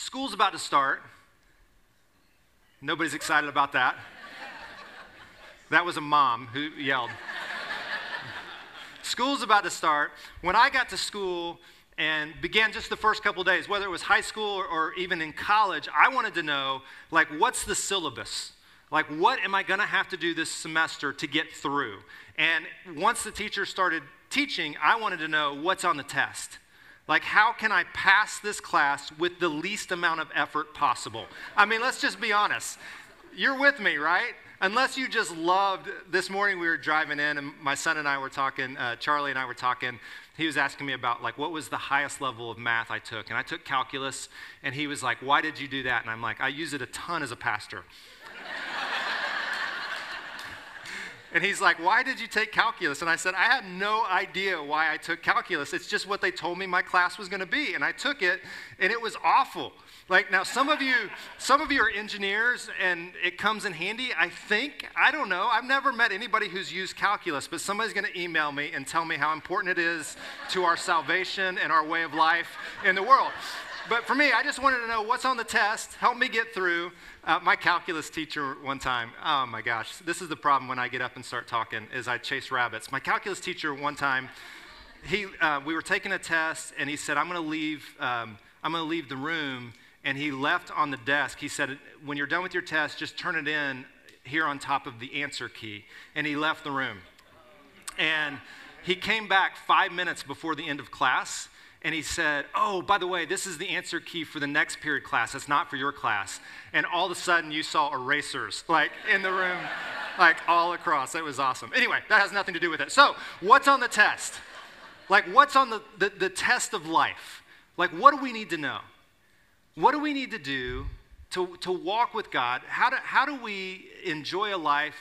school's about to start. Nobody's excited about that. That was a mom who yelled. School's about to start. When I got to school and began just the first couple days, whether it was high school or, or even in college, I wanted to know, like, what's the syllabus? Like, what am I going to have to do this semester to get through? And once the teacher started teaching, I wanted to know what's on the test. Like, how can I pass this class with the least amount of effort possible? I mean, let's just be honest. You're with me, right? Unless you just loved, this morning we were driving in and my son and I were talking, uh, Charlie and I were talking. He was asking me about, like, what was the highest level of math I took? And I took calculus, and he was like, why did you do that? And I'm like, I use it a ton as a pastor. And he's like, Why did you take calculus? And I said, I had no idea why I took calculus. It's just what they told me my class was going to be. And I took it, and it was awful. Like now, some of you, some of you are engineers, and it comes in handy. I think I don't know. I've never met anybody who's used calculus, but somebody's going to email me and tell me how important it is to our salvation and our way of life in the world. But for me, I just wanted to know what's on the test. Help me get through. Uh, my calculus teacher one time, oh my gosh, this is the problem when I get up and start talking, is I chase rabbits. My calculus teacher one time, he, uh, we were taking a test, and he said, I'm going to leave, um, I'm going to leave the room. And he left on the desk. He said, when you're done with your test, just turn it in here on top of the answer key. And he left the room. And he came back five minutes before the end of class and he said, Oh, by the way, this is the answer key for the next period class. It's not for your class. And all of a sudden, you saw erasers like in the room, like all across. It was awesome. Anyway, that has nothing to do with it. So, what's on the test? Like, what's on the, the, the test of life? Like, what do we need to know? What do we need to do to, to walk with God? How do, how do we enjoy a life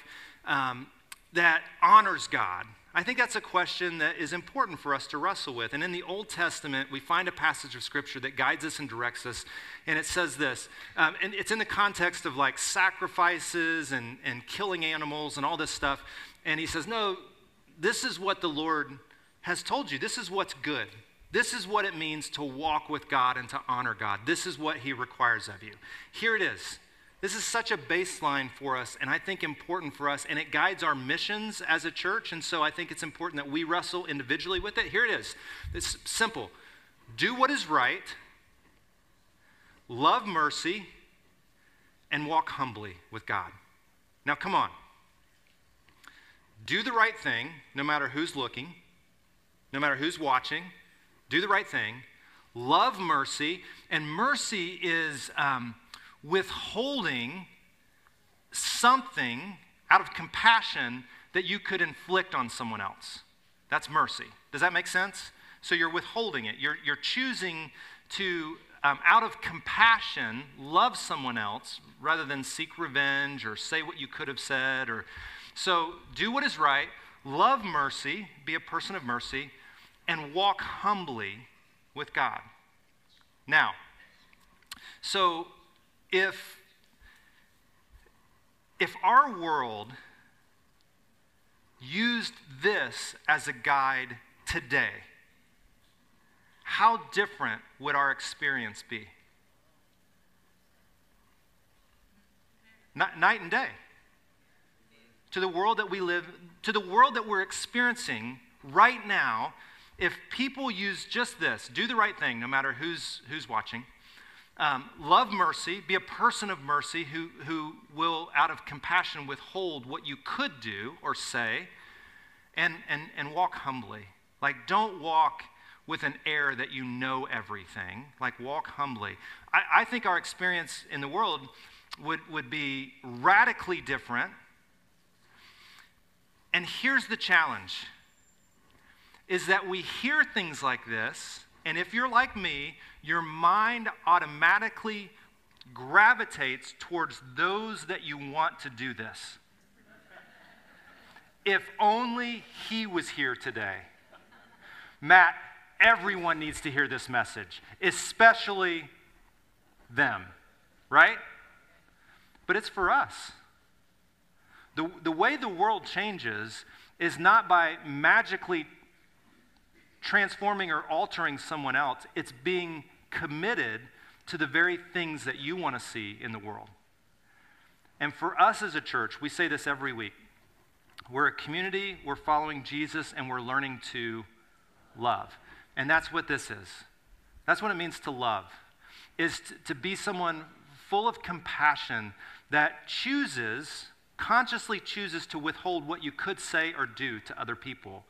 um, that honors God? I think that's a question that is important for us to wrestle with. And in the Old Testament, we find a passage of Scripture that guides us and directs us. And it says this, um, and it's in the context of like sacrifices and, and killing animals and all this stuff. And he says, No, this is what the Lord has told you. This is what's good. This is what it means to walk with God and to honor God. This is what he requires of you. Here it is. This is such a baseline for us, and I think important for us, and it guides our missions as a church. And so I think it's important that we wrestle individually with it. Here it is it's simple do what is right, love mercy, and walk humbly with God. Now, come on. Do the right thing, no matter who's looking, no matter who's watching. Do the right thing. Love mercy, and mercy is. Um, withholding something out of compassion that you could inflict on someone else. That's mercy. Does that make sense? So you're withholding it. You're, you're choosing to, um, out of compassion, love someone else rather than seek revenge or say what you could have said. Or so do what is right, love mercy, be a person of mercy, and walk humbly with God. Now, so if, if our world used this as a guide today, how different would our experience be? Night and day. To the world that we live, to the world that we're experiencing right now, if people use just this, do the right thing, no matter who's, who's watching, um, love mercy, be a person of mercy who, who will, out of compassion, withhold what you could do or say, and, and, and walk humbly. Like, don't walk with an air that you know everything. Like, walk humbly. I, I think our experience in the world would, would be radically different. And here's the challenge is that we hear things like this and if you're like me, your mind automatically gravitates towards those that you want to do this. If only he was here today. Matt, everyone needs to hear this message, especially them, right? But it's for us. The, the way the world changes is not by magically transforming or altering someone else, it's being committed to the very things that you want to see in the world. And for us as a church, we say this every week. We're a community, we're following Jesus, and we're learning to love. And that's what this is. That's what it means to love, is to, to be someone full of compassion that chooses, consciously chooses to withhold what you could say or do to other people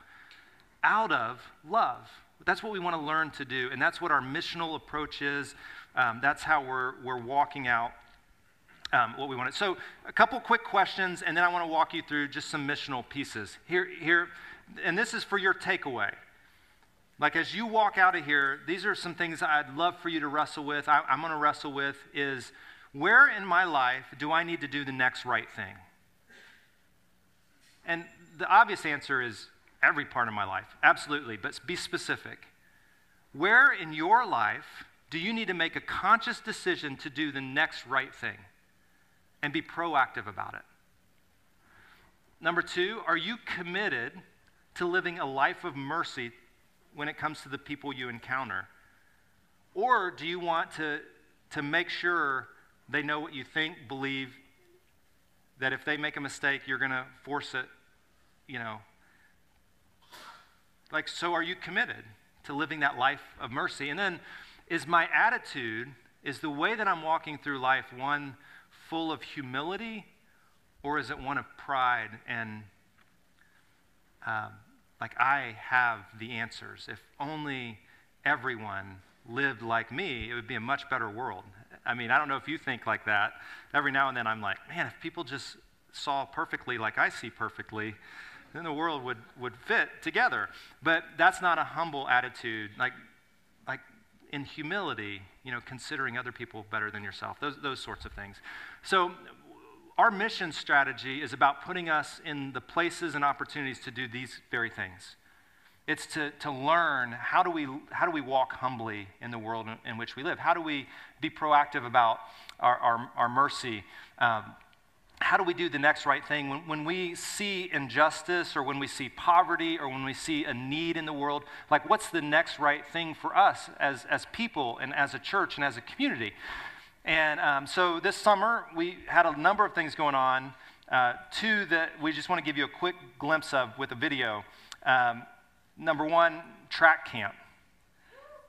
out of love. That's what we want to learn to do, and that's what our missional approach is. Um, that's how we're, we're walking out um, what we wanted. So, a couple quick questions, and then I want to walk you through just some missional pieces. Here, here, and this is for your takeaway. Like as you walk out of here, these are some things I'd love for you to wrestle with. I, I'm going to wrestle with is where in my life do I need to do the next right thing? And the obvious answer is every part of my life, absolutely, but be specific. Where in your life do you need to make a conscious decision to do the next right thing and be proactive about it? Number two, are you committed to living a life of mercy when it comes to the people you encounter? Or do you want to, to make sure they know what you think, believe, that if they make a mistake, you're going to force it, you know? Like, so are you committed to living that life of mercy? And then, is my attitude, is the way that I'm walking through life one full of humility, or is it one of pride and um, like I have the answers? If only everyone lived like me, it would be a much better world. I mean, I don't know if you think like that. Every now and then I'm like, man, if people just saw perfectly like I see perfectly, then the world would, would fit together. But that's not a humble attitude. Like, like in humility, you know, considering other people better than yourself, those, those sorts of things. So, our mission strategy is about putting us in the places and opportunities to do these very things. It's to, to learn how do, we, how do we walk humbly in the world in, in which we live? How do we be proactive about our, our, our mercy? Um, how do we do the next right thing? When, when we see injustice or when we see poverty or when we see a need in the world, like what's the next right thing for us as, as people and as a church and as a community? And um, so this summer, we had a number of things going on. Uh, two that we just want to give you a quick glimpse of with a video. Um, Number one, track camp.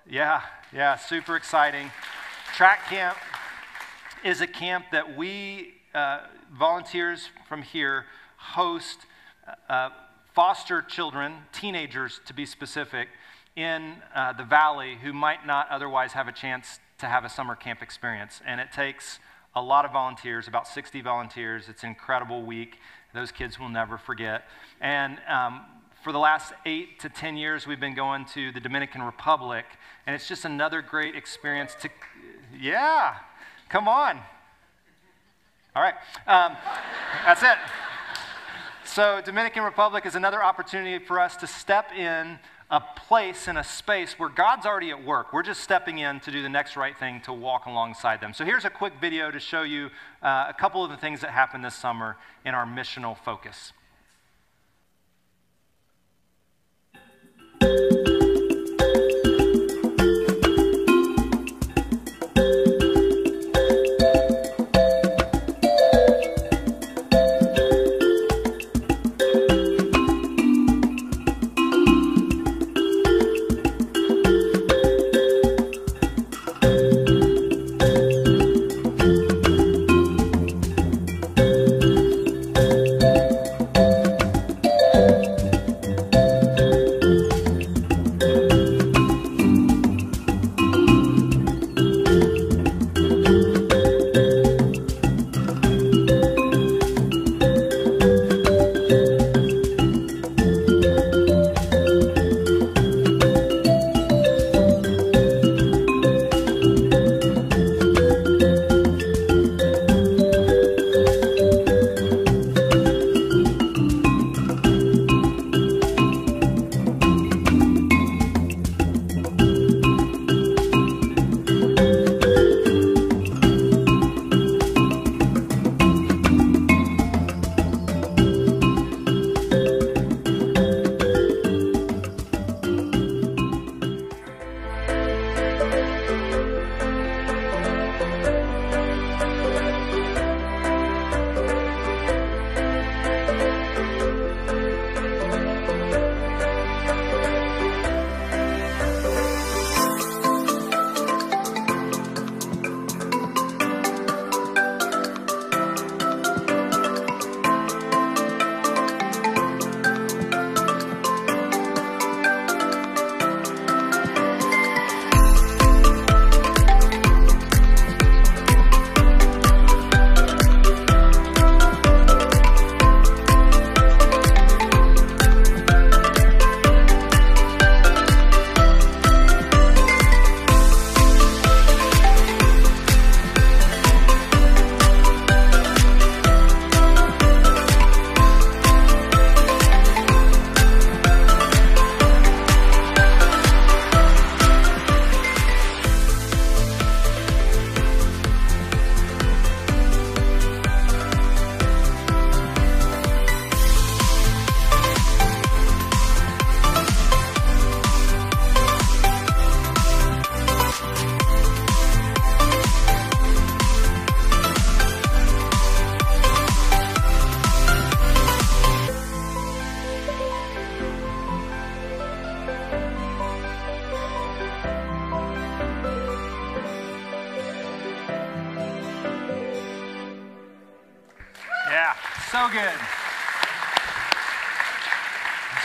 Yeah, yeah, super exciting. Track camp is a camp that we, uh, volunteers from here, host uh, foster children, teenagers to be specific, in uh, the valley who might not otherwise have a chance to have a summer camp experience. And it takes a lot of volunteers, about 60 volunteers. It's an incredible week. Those kids will never forget. And um, for the last eight to 10 years, we've been going to the Dominican Republic, and it's just another great experience to, yeah, come on. All right, um, that's it. So, Dominican Republic is another opportunity for us to step in a place in a space where God's already at work. We're just stepping in to do the next right thing to walk alongside them. So, here's a quick video to show you uh, a couple of the things that happened this summer in our missional focus.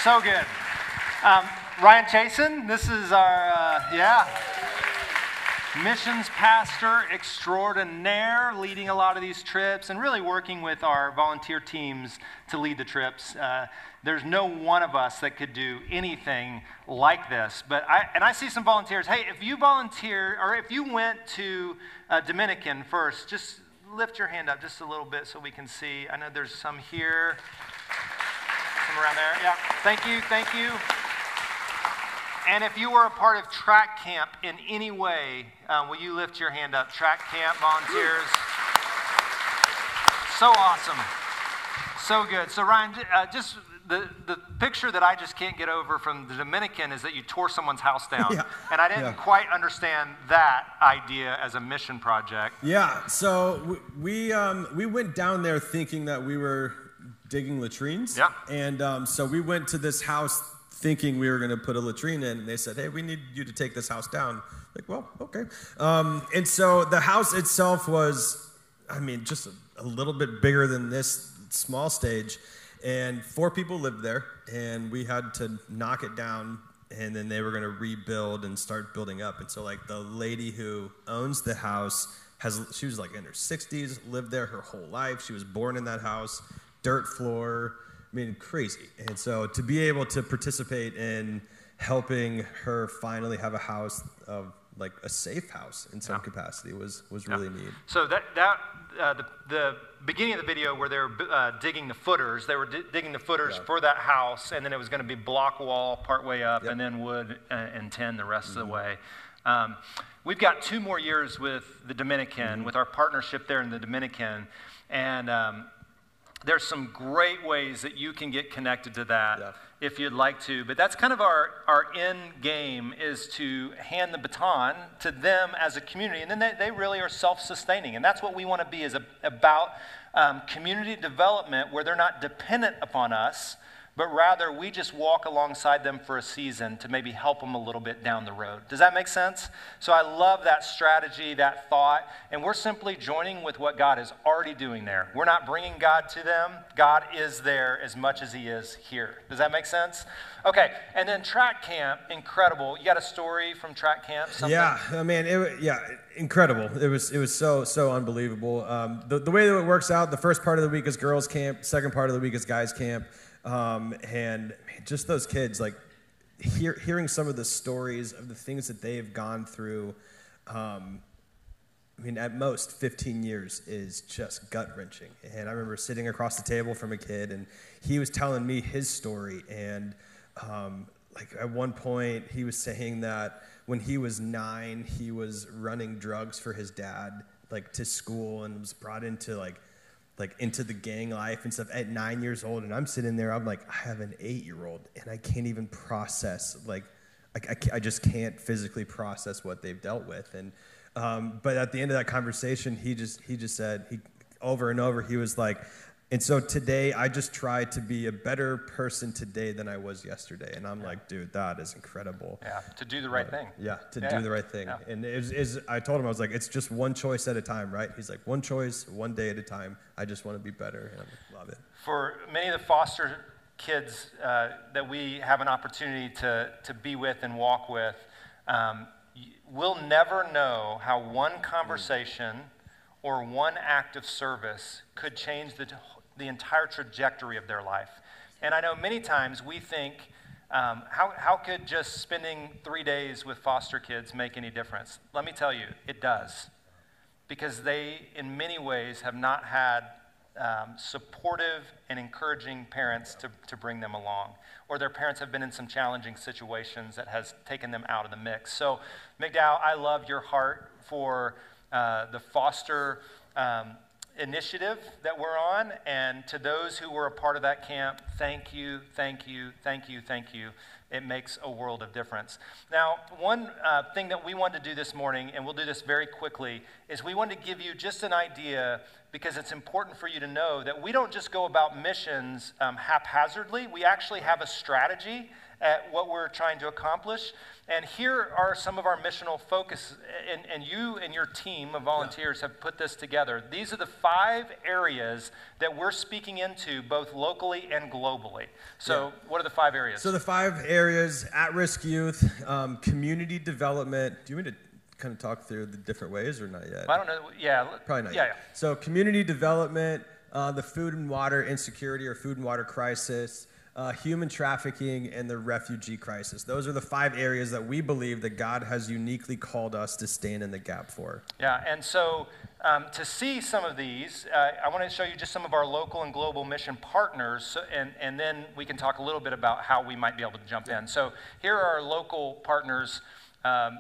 So good. Um, Ryan Chasen, this is our, uh, yeah, missions pastor extraordinaire, leading a lot of these trips and really working with our volunteer teams to lead the trips. Uh, there's no one of us that could do anything like this. But I, and I see some volunteers. Hey, if you volunteer or if you went to uh, Dominican first, just lift your hand up just a little bit so we can see. I know there's some here, some around there. Yeah, thank you, thank you. And if you were a part of track camp in any way, uh, will you lift your hand up? Track camp volunteers. So awesome. So good. So, Ryan, uh, just the, the picture that I just can't get over from the Dominican is that you tore someone's house down. Yeah. And I didn't yeah. quite understand that idea as a mission project. Yeah, so we, um, we went down there thinking that we were digging latrines. Yeah. And um, so we went to this house thinking we were going to put a latrine in, and they said, hey, we need you to take this house down. Like, well, okay. Um, and so the house itself was, I mean, just a, a little bit bigger than this small stage. And four people lived there, and we had to knock it down, and then they were going to rebuild and start building up. And so, like, the lady who owns the house has, she was like in her 60s, lived there her whole life. She was born in that house, dirt floor. I mean, crazy. And so, to be able to participate in helping her finally have a house of like a safe house in some yeah. capacity was was really yeah. neat. So that that uh, the, the beginning of the video where they were uh, digging the footers, they were di- digging the footers yeah. for that house, and then it was going to be block wall part way up, yep. and then wood and, and tin the rest mm-hmm. of the mm-hmm. way. Um, we've got two more years with the Dominican, mm-hmm. with our partnership there in the Dominican, and um, there's some great ways that you can get connected to that yeah. if you'd like to. But that's kind of our, our end game is to hand the baton to them as a community. And then they, they really are self sustaining. And that's what we want to be is a, about um, community development where they're not dependent upon us but rather we just walk alongside them for a season to maybe help them a little bit down the road. Does that make sense? So I love that strategy, that thought, and we're simply joining with what God is already doing there. We're not bringing God to them, God is there as much as He is here. Does that make sense? Okay, and then track camp, incredible. You got a story from track camp? Something? Yeah, I mean, it, yeah, incredible. It was it was so so unbelievable. Um, the, the way that it works out, the first part of the week is girls camp, second part of the week is guys camp. Um, and just those kids, like hear, hearing some of the stories of the things that they've gone through. Um, I mean, at most, 15 years is just gut wrenching. And I remember sitting across the table from a kid, and he was telling me his story. And um, like at one point, he was saying that when he was nine, he was running drugs for his dad, like to school, and was brought into like like into the gang life and stuff at nine years old and i'm sitting there i'm like i have an eight year old and i can't even process like I, I, I, just can't physically process what they've dealt with and um, but at the end of that conversation he just he just said he over and over he was like and so today, I just try to be a better person today than I was yesterday. And I'm yeah. like, dude, that is incredible. Yeah, to do the right uh, thing. Yeah, to yeah. do the right thing. Yeah. And it is, I told him, I was like, it's just one choice at a time, right? He's like, one choice, one day at a time. I just want to be better. And I love it. For many of the foster kids uh, that we have an opportunity to, to be with and walk with, um, we'll never know how one conversation or one act of service could change the the entire trajectory of their life. And I know many times we think, um, how, how could just spending three days with foster kids make any difference? Let me tell you, it does. Because they, in many ways, have not had um, supportive and encouraging parents to, to bring them along. Or their parents have been in some challenging situations that has taken them out of the mix. So, McDowell, I love your heart for uh, the foster um, initiative that we're on. And to those who were a part of that camp, thank you, thank you, thank you, thank you. It makes a world of difference. Now, one uh, thing that we wanted to do this morning, and we'll do this very quickly, is we wanted to give you just an idea because it's important for you to know that we don't just go about missions um, haphazardly. We actually have a strategy at what we're trying to accomplish. And here are some of our missional focus, and, and you and your team of volunteers yeah. have put this together. These are the five areas that we're speaking into both locally and globally. So, yeah. what are the five areas? So, the five areas at risk youth, um, community development. Do you mean to kind of talk through the different ways or not yet? I don't know. Yeah. Probably not yeah, yet. Yeah. So, community development, uh, the food and water insecurity or food and water crisis uh, human trafficking, and the refugee crisis. Those are the five areas that we believe that God has uniquely called us to stand in the gap for. Yeah, and so um, to see some of these, uh, I want to show you just some of our local and global mission partners, and, and then we can talk a little bit about how we might be able to jump in. So here are our local partners. Um,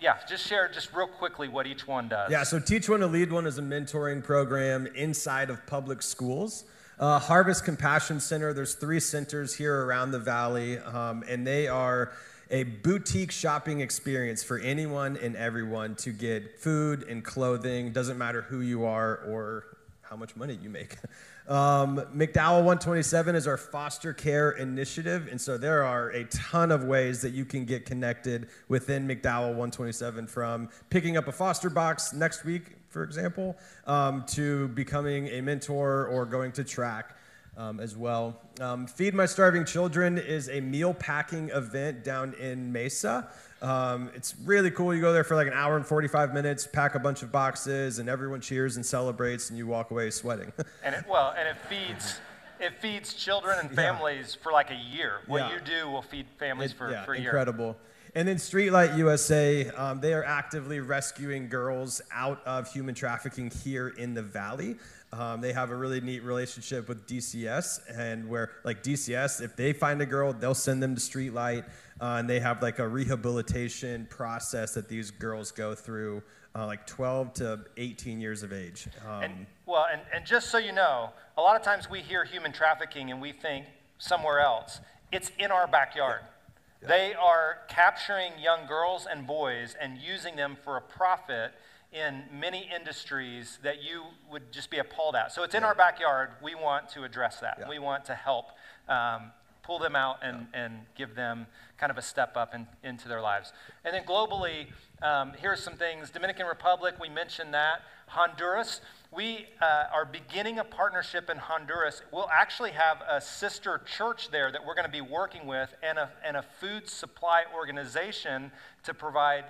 yeah, just share just real quickly what each one does. Yeah, so Teach One to Lead One is a mentoring program inside of public schools. Uh, Harvest Compassion Center, there's three centers here around the valley, um, and they are a boutique shopping experience for anyone and everyone to get food and clothing. Doesn't matter who you are or how much money you make. Um, McDowell 127 is our foster care initiative, and so there are a ton of ways that you can get connected within McDowell 127 from picking up a foster box next week for example, um, to becoming a mentor or going to track um, as well. Um, Feed My Starving Children is a meal packing event down in Mesa. Um, it's really cool. You go there for like an hour and 45 minutes, pack a bunch of boxes, and everyone cheers and celebrates, and you walk away sweating. and it, well, and it feeds it feeds children and families yeah. for like a year. What yeah. you do will feed families it, for, yeah, for a year. Incredible. And then Streetlight USA, um, they are actively rescuing girls out of human trafficking here in the valley. Um, they have a really neat relationship with DCS, and where, like DCS, if they find a girl, they'll send them to Streetlight, uh, and they have like a rehabilitation process that these girls go through, uh, like 12 to 18 years of age. Um, and, well, and, and just so you know, a lot of times we hear human trafficking and we think somewhere else. It's in our backyard. Yeah. They are capturing young girls and boys and using them for a profit in many industries that you would just be appalled at. So it's in yeah. our backyard. We want to address that. Yeah. We want to help um, pull them out and, and give them kind of a step up in, into their lives. And then globally, um, here's some things Dominican Republic, we mentioned that. Honduras, we uh, are beginning a partnership in Honduras. We'll actually have a sister church there that we're going to be working with and a, and a food supply organization to provide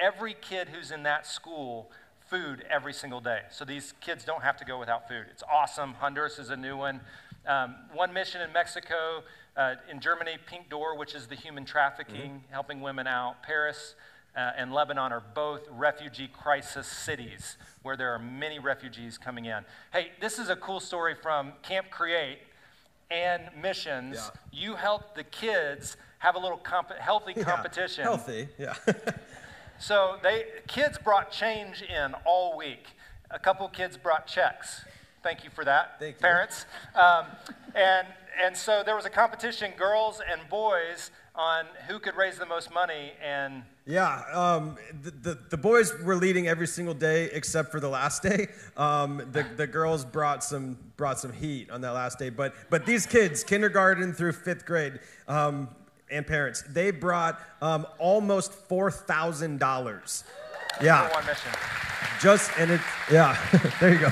every kid who's in that school food every single day. So these kids don't have to go without food. It's awesome. Honduras is a new one. Um, one mission in Mexico, uh, in Germany, Pink Door, which is the human trafficking, mm-hmm. helping women out. Paris, uh, and Lebanon are both refugee crisis cities where there are many refugees coming in. Hey, this is a cool story from Camp Create and Missions. Yeah. You helped the kids have a little comp- healthy competition. Yeah, healthy, yeah. so they kids brought change in all week. A couple kids brought checks. Thank you for that, Thank parents. Um, and and so there was a competition, girls and boys, on who could raise the most money and yeah, um, the, the, the, boys were leading every single day except for the last day. Um, the, the girls brought some, brought some heat on that last day. But, but these kids, kindergarten through fifth grade, um, and parents, they brought um, almost $4,000. Yeah. one mission. Just, and it, yeah, there you go.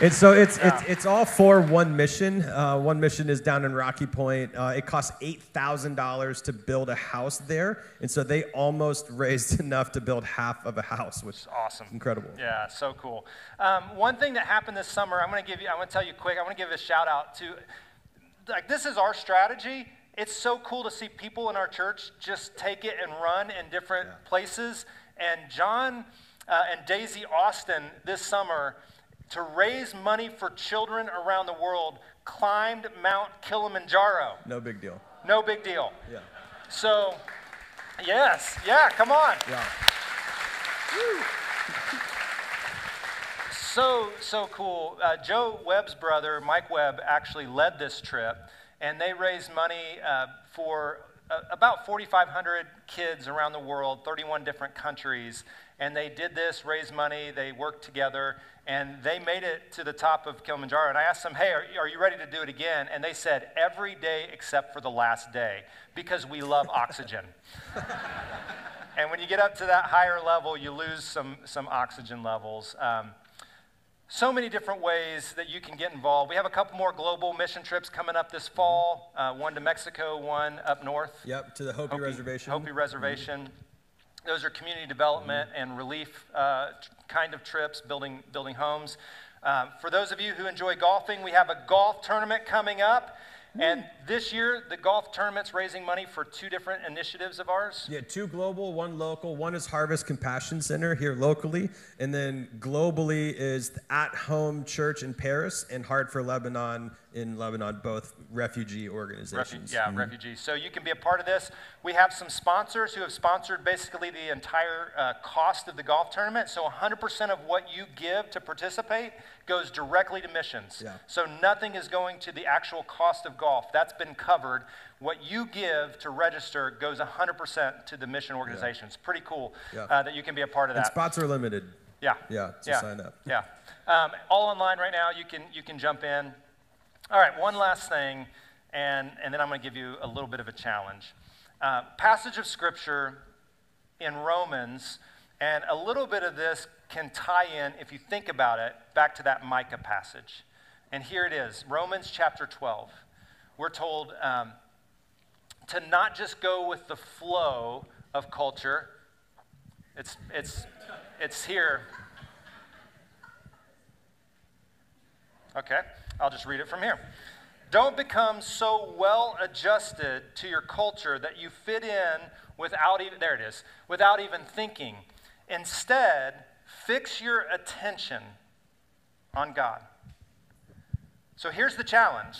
And so it's, yeah. it's, it's all for one mission. Uh, one mission is down in Rocky Point. Uh, it costs $8,000 to build a house there. And so they almost raised enough to build half of a house, which is awesome. Incredible. Yeah, so cool. Um, one thing that happened this summer, I'm going to give you, I want to tell you quick, I want to give a shout out to, like, this is our strategy. It's so cool to see people in our church just take it and run in different yeah. places. And John uh, and Daisy Austin this summer, to raise money for children around the world climbed Mount Kilimanjaro. No big deal. No big deal. Yeah. So, yes, yeah, come on. Yeah. so, so cool. Uh, Joe Webb's brother, Mike Webb, actually led this trip, and they raised money uh, for uh, about 4,500 kids around the world, 31 different countries and they did this, raised money, they worked together, and they made it to the top of Kilimanjaro. And I asked them, hey, are, are you ready to do it again? And they said, every day except for the last day, because we love oxygen. and when you get up to that higher level, you lose some, some oxygen levels. Um, so many different ways that you can get involved. We have a couple more global mission trips coming up this fall uh, one to Mexico, one up north. Yep, to the Hopi, Hopi Reservation. Hopi Reservation. Mm-hmm. Those are community development and relief uh, kind of trips, building, building homes. Um, for those of you who enjoy golfing, we have a golf tournament coming up. And this year, the golf tournament's raising money for two different initiatives of ours. Yeah, two global, one local. One is Harvest Compassion Center here locally, and then globally is At Home Church in Paris and Heart for Lebanon in Lebanon, both refugee organizations. Refu- yeah, mm-hmm. refugees. So you can be a part of this. We have some sponsors who have sponsored basically the entire uh, cost of the golf tournament. So 100% of what you give to participate goes directly to missions. Yeah. So nothing is going to the actual cost of golf. That's been covered. What you give to register goes 100% to the mission organization. Yeah. It's pretty cool yeah. uh, that you can be a part of that. And spots are limited. Yeah. Yeah, so yeah. sign up. Yeah. Um, all online right now. You can, you can jump in. All right, one last thing, and, and then I'm going to give you a little bit of a challenge. Uh, passage of Scripture in Romans, and a little bit of this can tie in, if you think about it, back to that Micah passage. And here it is Romans chapter 12. We're told um, to not just go with the flow of culture, it's, it's, it's here. Okay. I'll just read it from here. Don't become so well adjusted to your culture that you fit in without even, there it is, without even thinking. Instead, fix your attention on God. So here's the challenge.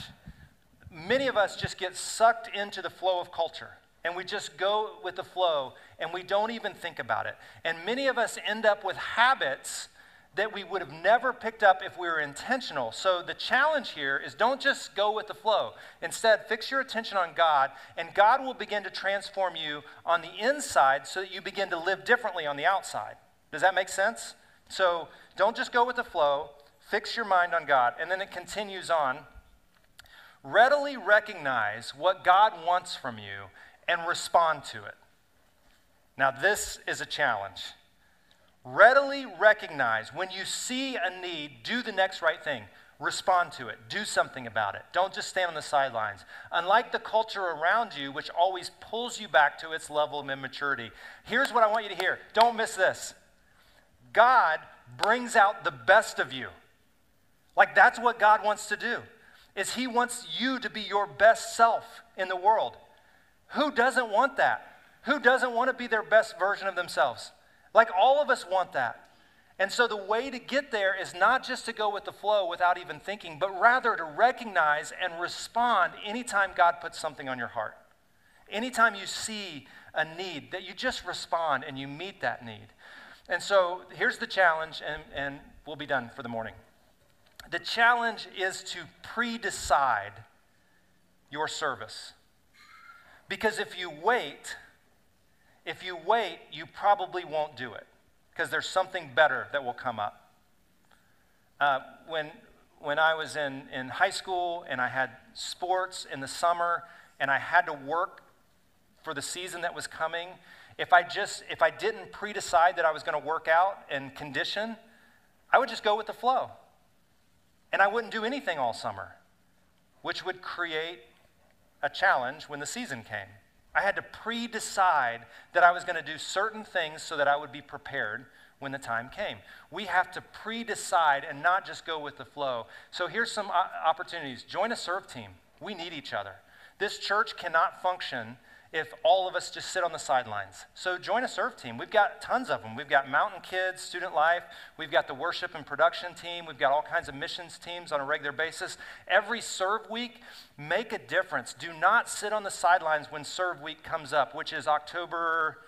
Many of us just get sucked into the flow of culture and we just go with the flow and we don't even think about it. And many of us end up with habits that we would have never picked up if we were intentional. So the challenge here is don't just go with the flow. Instead, fix your attention on God, and God will begin to transform you on the inside so that you begin to live differently on the outside. Does that make sense? So don't just go with the flow, fix your mind on God. And then it continues on. Readily recognize what God wants from you and respond to it. Now, this is a challenge. Readily recognize when you see a need, do the next right thing. Respond to it. Do something about it. Don't just stand on the sidelines. Unlike the culture around you, which always pulls you back to its level of immaturity, here's what I want you to hear. Don't miss this. God brings out the best of you. Like that's what God wants to do. Is he wants you to be your best self in the world. Who doesn't want that? Who doesn't want to be their best version of themselves? Like all of us want that. And so the way to get there is not just to go with the flow without even thinking, but rather to recognize and respond anytime God puts something on your heart. Anytime you see a need, that you just respond and you meet that need. And so here's the challenge, and, and we'll be done for the morning. The challenge is to pre decide your service. Because if you wait, if you wait, you probably won't do it because there's something better that will come up. Uh, when, when I was in, in high school and I had sports in the summer and I had to work for the season that was coming, if I just if I didn't pre-decide that I was going to work out and condition, I would just go with the flow. And I wouldn't do anything all summer, which would create a challenge when the season came. I had to pre decide that I was going to do certain things so that I would be prepared when the time came. We have to pre decide and not just go with the flow. So here's some opportunities join a serve team. We need each other. This church cannot function if all of us just sit on the sidelines. So join a serve team. We've got tons of them. We've got Mountain Kids, Student Life. We've got the worship and production team. We've got all kinds of missions teams on a regular basis. Every serve week, make a difference. Do not sit on the sidelines when serve week comes up, which is October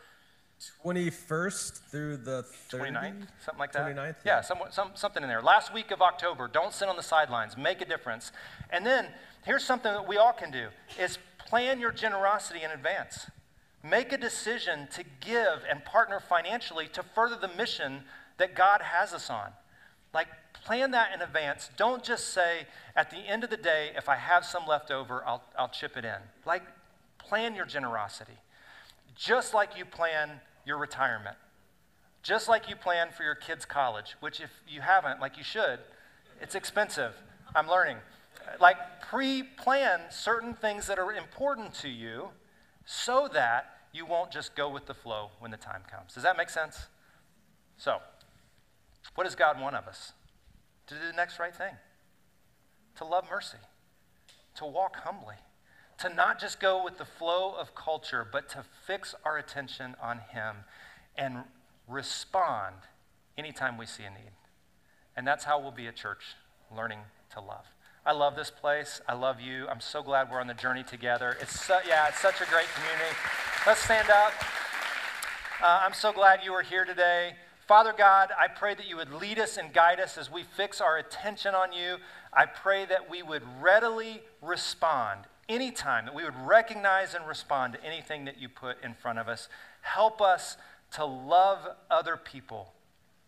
21st through the 29th, something like that. 29th? Yeah, yeah some, some, something in there. Last week of October, don't sit on the sidelines. Make a difference. And then here's something that we all can do is plan your generosity in advance. make a decision to give and partner financially to further the mission that God has us on. Like, plan that in advance. Don't just say, at the end of the day, if I have some left over, I'll, I'll chip it in. Like, plan your generosity. Just like you plan your retirement. Just like you plan for your kids' college, which, if you haven't, like you should, it's expensive. I'm learning. Like, pre plan certain things that are important to you so that you won't just go with the flow when the time comes. Does that make sense? So, what does God want of us? To do the next right thing, to love mercy, to walk humbly, to not just go with the flow of culture, but to fix our attention on Him and respond anytime we see a need. And that's how we'll be a church, learning to love. I love this place. I love you. I'm so glad we're on the journey together. It's yeah, it's such a great community. Let's stand up. Uh, I'm so glad you are here today. Father God, I pray that you would lead us and guide us as we fix our attention on you. I pray that we would readily respond anytime, that we would recognize and respond to anything that you put in front of us. Help us to love other people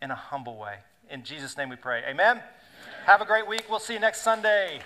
in a humble way. In Jesus' name we pray. Amen. Have a great week. We'll see you next Sunday.